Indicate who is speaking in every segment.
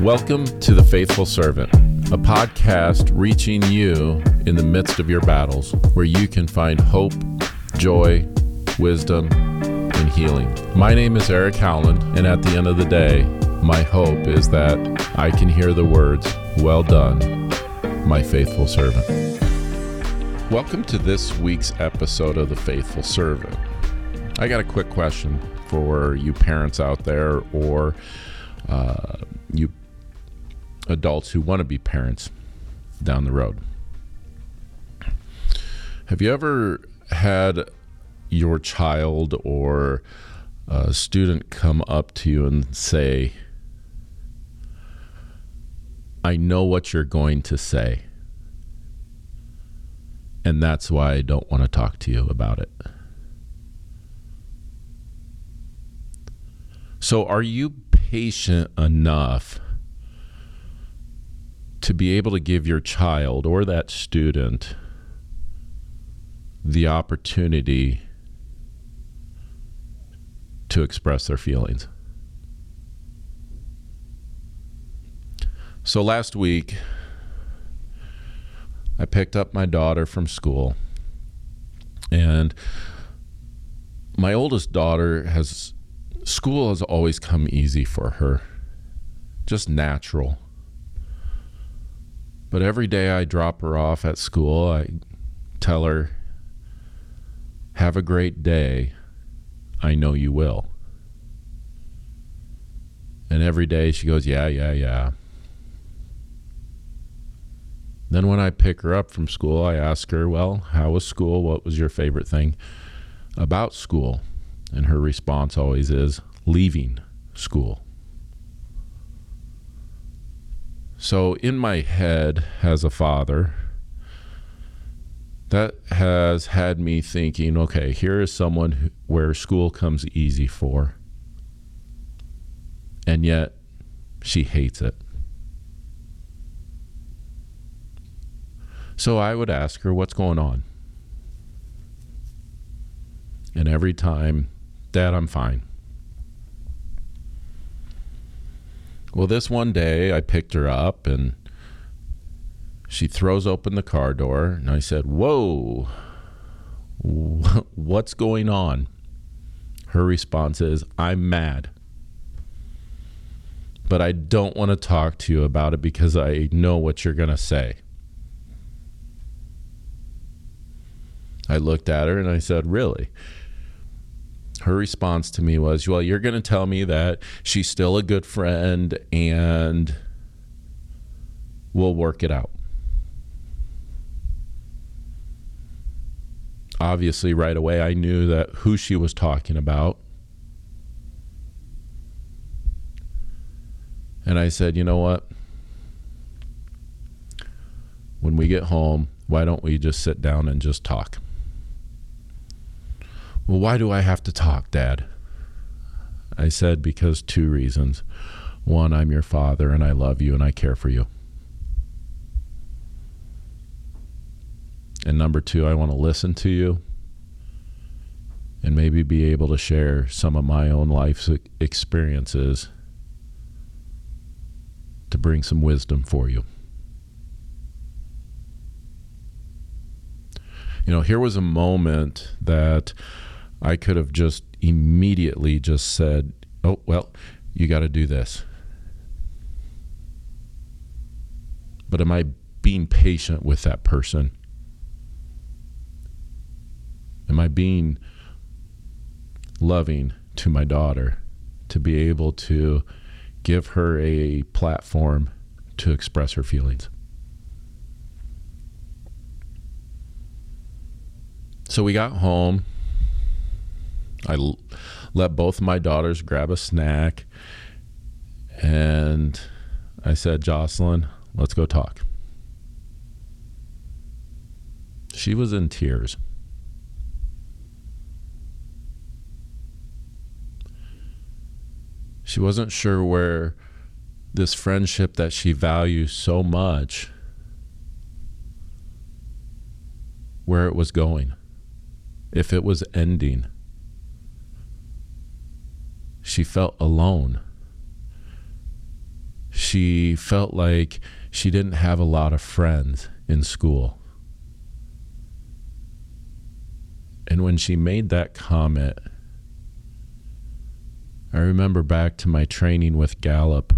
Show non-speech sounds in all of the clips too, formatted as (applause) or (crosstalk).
Speaker 1: Welcome to The Faithful Servant, a podcast reaching you in the midst of your battles, where you can find hope, joy, wisdom, and healing. My name is Eric Howland, and at the end of the day, my hope is that I can hear the words, Well done, my faithful servant. Welcome to this week's episode of The Faithful Servant. I got a quick question for you parents out there or uh, you adults who want to be parents down the road. Have you ever had your child or a student come up to you and say, I know what you're going to say, and that's why I don't want to talk to you about it? So, are you patient enough to be able to give your child or that student the opportunity to express their feelings? So, last week, I picked up my daughter from school, and my oldest daughter has school has always come easy for her, just natural. But every day I drop her off at school, I tell her, Have a great day. I know you will. And every day she goes, Yeah, yeah, yeah. Then when I pick her up from school, I ask her, Well, how was school? What was your favorite thing about school? And her response always is leaving school. So, in my head, as a father, that has had me thinking okay, here is someone who, where school comes easy for, and yet she hates it. So I would ask her, What's going on? And every time Dad, I'm fine. Well, this one day I picked her up and she throws open the car door and I said, Whoa, (laughs) what's going on? Her response is, I'm mad. But I don't want to talk to you about it because I know what you're going to say. I looked at her and I said, Really? Her response to me was, Well, you're going to tell me that she's still a good friend and we'll work it out. Obviously, right away, I knew that who she was talking about. And I said, You know what? When we get home, why don't we just sit down and just talk? Well, why do I have to talk, Dad? I said, Because two reasons. One, I'm your father and I love you and I care for you. And number two, I want to listen to you and maybe be able to share some of my own life's experiences to bring some wisdom for you. You know, here was a moment that I could have just immediately just said, "Oh, well, you got to do this." But am I being patient with that person? Am I being loving to my daughter to be able to give her a platform to express her feelings? So we got home I l- let both my daughters grab a snack and I said, Jocelyn, let's go talk. She was in tears. She wasn't sure where this friendship that she values so much where it was going if it was ending she felt alone. she felt like she didn't have a lot of friends in school. And when she made that comment, I remember back to my training with Gallup.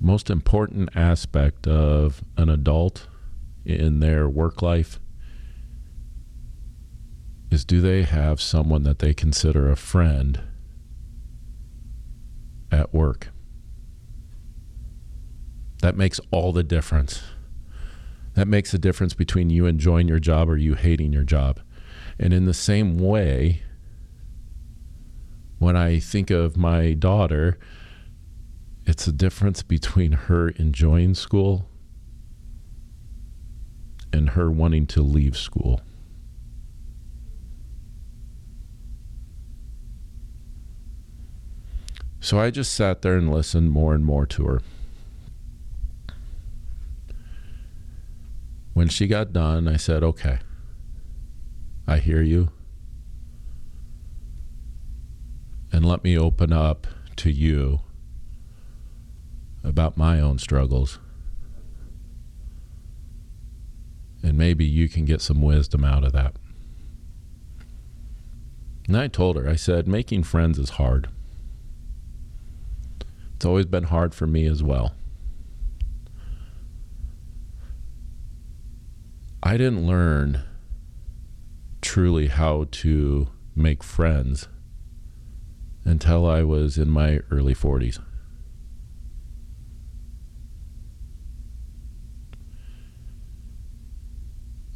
Speaker 1: Most important aspect of an adult in their work life is do they have someone that they consider a friend at work? That makes all the difference. That makes the difference between you enjoying your job or you hating your job. And in the same way, when I think of my daughter, it's a difference between her enjoying school and her wanting to leave school. So I just sat there and listened more and more to her. When she got done, I said, Okay, I hear you. And let me open up to you about my own struggles. And maybe you can get some wisdom out of that. And I told her, I said, making friends is hard. It's always been hard for me as well. I didn't learn truly how to make friends until I was in my early 40s.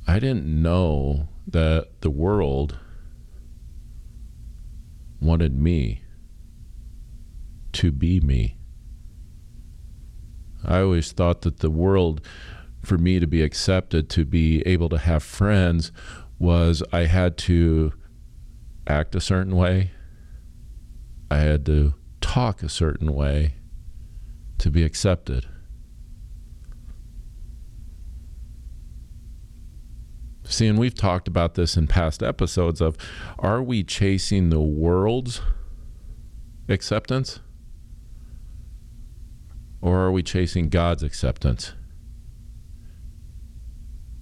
Speaker 1: I didn't know that the world wanted me to be me. I always thought that the world, for me to be accepted, to be able to have friends, was I had to act a certain way. I had to talk a certain way to be accepted. See, and we've talked about this in past episodes of are we chasing the world's acceptance? Or are we chasing God's acceptance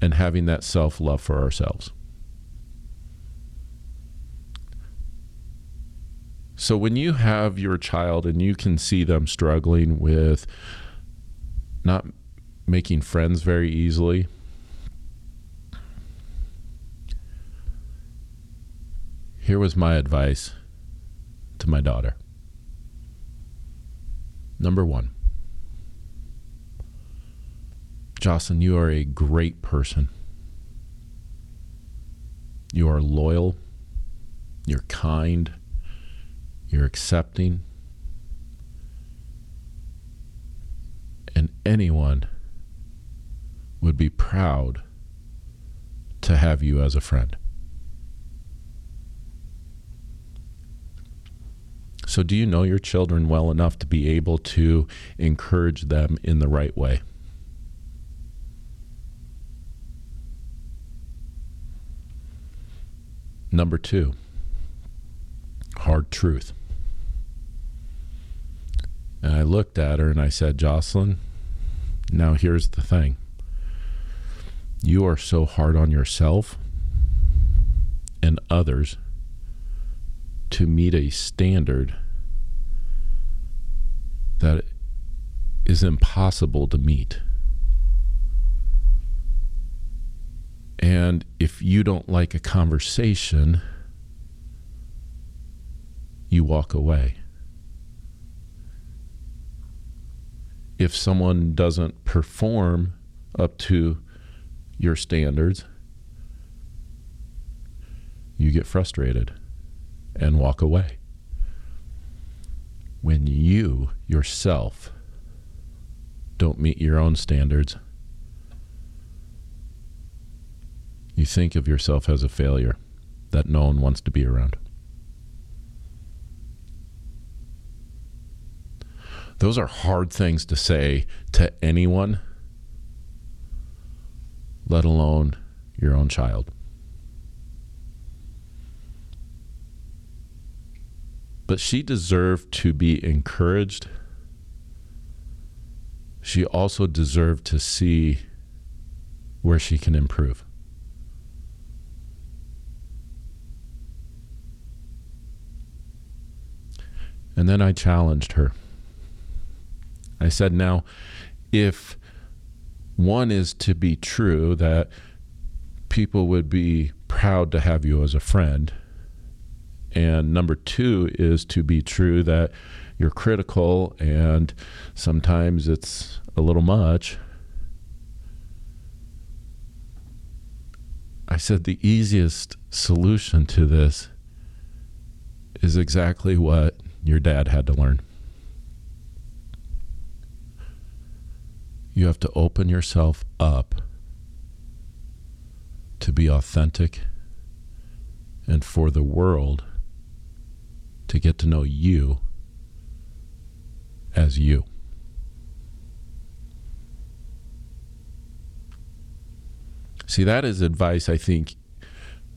Speaker 1: and having that self love for ourselves? So when you have your child and you can see them struggling with not making friends very easily, here was my advice to my daughter. Number one, Jocelyn, you are a great person. You are loyal. You're kind. You're accepting. And anyone would be proud to have you as a friend. So, do you know your children well enough to be able to encourage them in the right way? Number two, hard truth. And I looked at her and I said, Jocelyn, now here's the thing. You are so hard on yourself and others to meet a standard that is impossible to meet. And if you don't like a conversation, you walk away. If someone doesn't perform up to your standards, you get frustrated and walk away. When you yourself don't meet your own standards, you think of yourself as a failure that no one wants to be around. Those are hard things to say to anyone, let alone your own child. But she deserved to be encouraged. She also deserved to see where she can improve. And then I challenged her. I said, Now, if one is to be true, that people would be proud to have you as a friend, and number two is to be true that you're critical and sometimes it's a little much. I said the easiest solution to this is exactly what your dad had to learn. You have to open yourself up to be authentic and for the world to get to know you as you. See, that is advice I think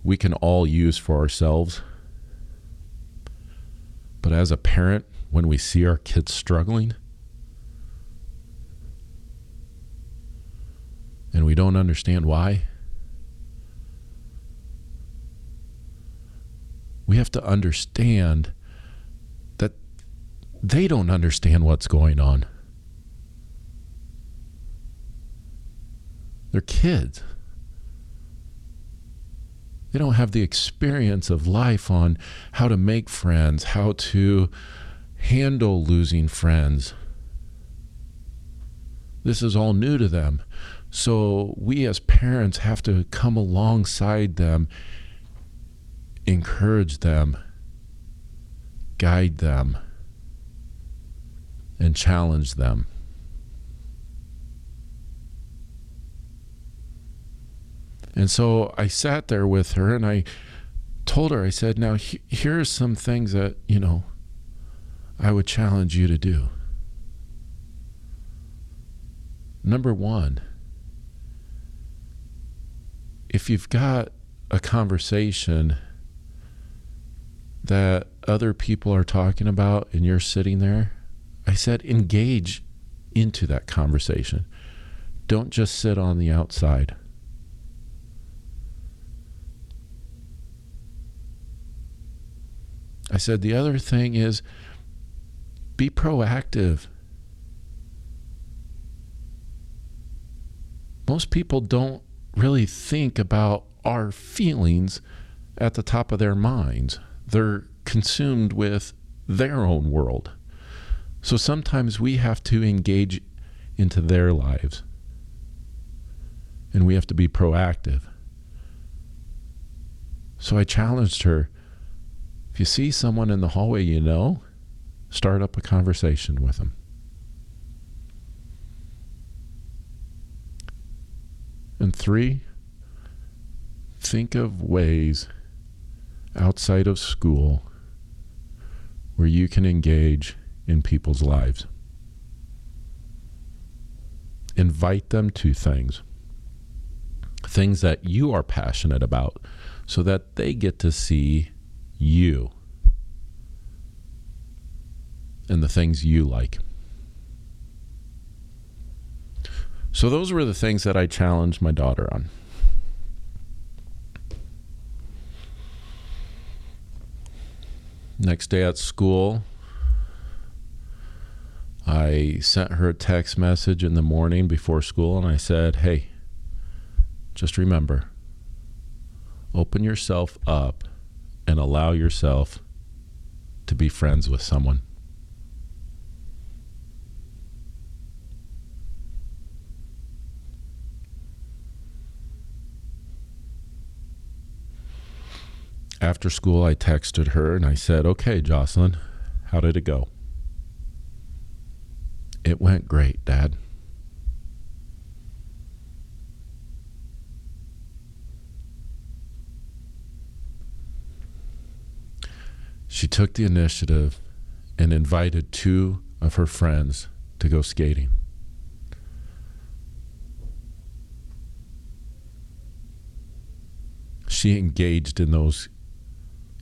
Speaker 1: we can all use for ourselves but as a parent, when we see our kids struggling and we don't understand why, we have to understand that they don't understand what's going on. They're kids. They don't have the experience of life on how to make friends, how to handle losing friends. This is all new to them. So we as parents have to come alongside them, encourage them, guide them, and challenge them. And so I sat there with her and I told her, I said, now he- here are some things that, you know, I would challenge you to do. Number one, if you've got a conversation that other people are talking about and you're sitting there, I said, engage into that conversation. Don't just sit on the outside. I said, the other thing is be proactive. Most people don't really think about our feelings at the top of their minds. They're consumed with their own world. So sometimes we have to engage into their lives. And we have to be proactive. So I challenged her if you see someone in the hallway you know, start up a conversation with them. And three, think of ways outside of school where you can engage in people's lives. Invite them to things, things that you are passionate about, so that they get to see you and the things you like. So, those were the things that I challenged my daughter on. Next day at school, I sent her a text message in the morning before school and I said, Hey, just remember, open yourself up and allow yourself to be friends with someone. After school, I texted her and I said, Okay, Jocelyn, how did it go? It went great, Dad. She took the initiative and invited two of her friends to go skating. She engaged in those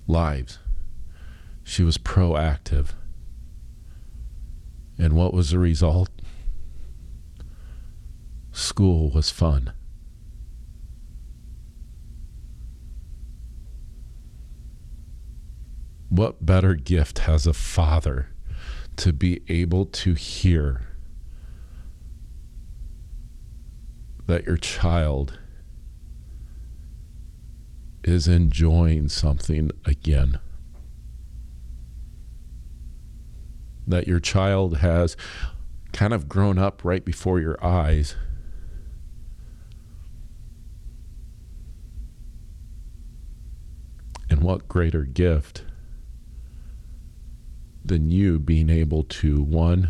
Speaker 1: lives. She was proactive. And what was the result? School was fun. What better gift has a father to be able to hear that your child is enjoying something again? That your child has kind of grown up right before your eyes. And what greater gift than you being able to, one,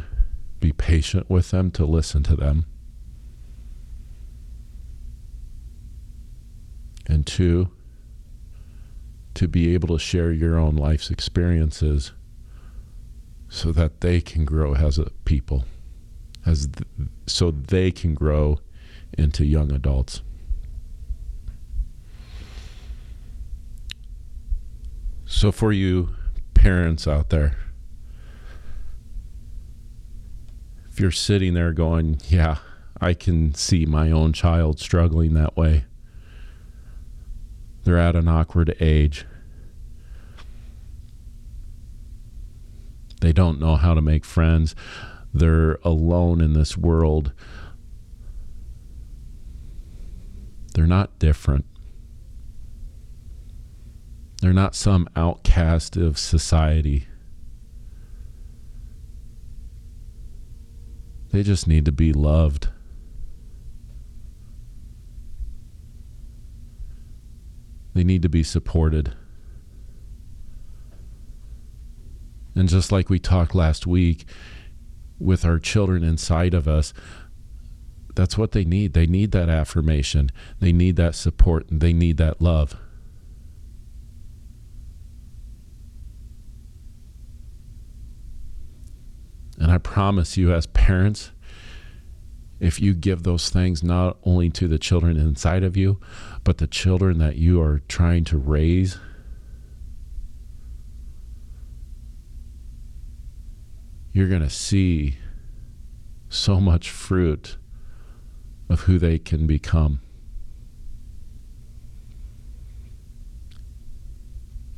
Speaker 1: be patient with them, to listen to them, and two, to be able to share your own life's experiences so that they can grow as a people, as th- so they can grow into young adults. So, for you parents out there, if you're sitting there going, Yeah, I can see my own child struggling that way, they're at an awkward age. They don't know how to make friends. They're alone in this world. They're not different. They're not some outcast of society. They just need to be loved. They need to be supported. And just like we talked last week with our children inside of us, that's what they need. They need that affirmation, they need that support, and they need that love. And I promise you, as parents, if you give those things not only to the children inside of you, but the children that you are trying to raise, you're going to see so much fruit of who they can become.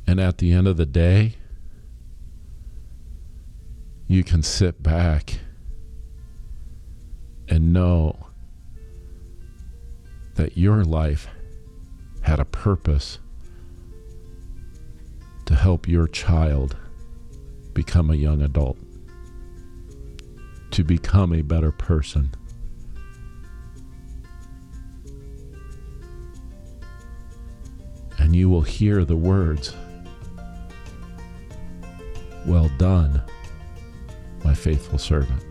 Speaker 1: And at the end of the day, you can sit back and know that your life had a purpose to help your child become a young adult, to become a better person. And you will hear the words, Well done my faithful servant.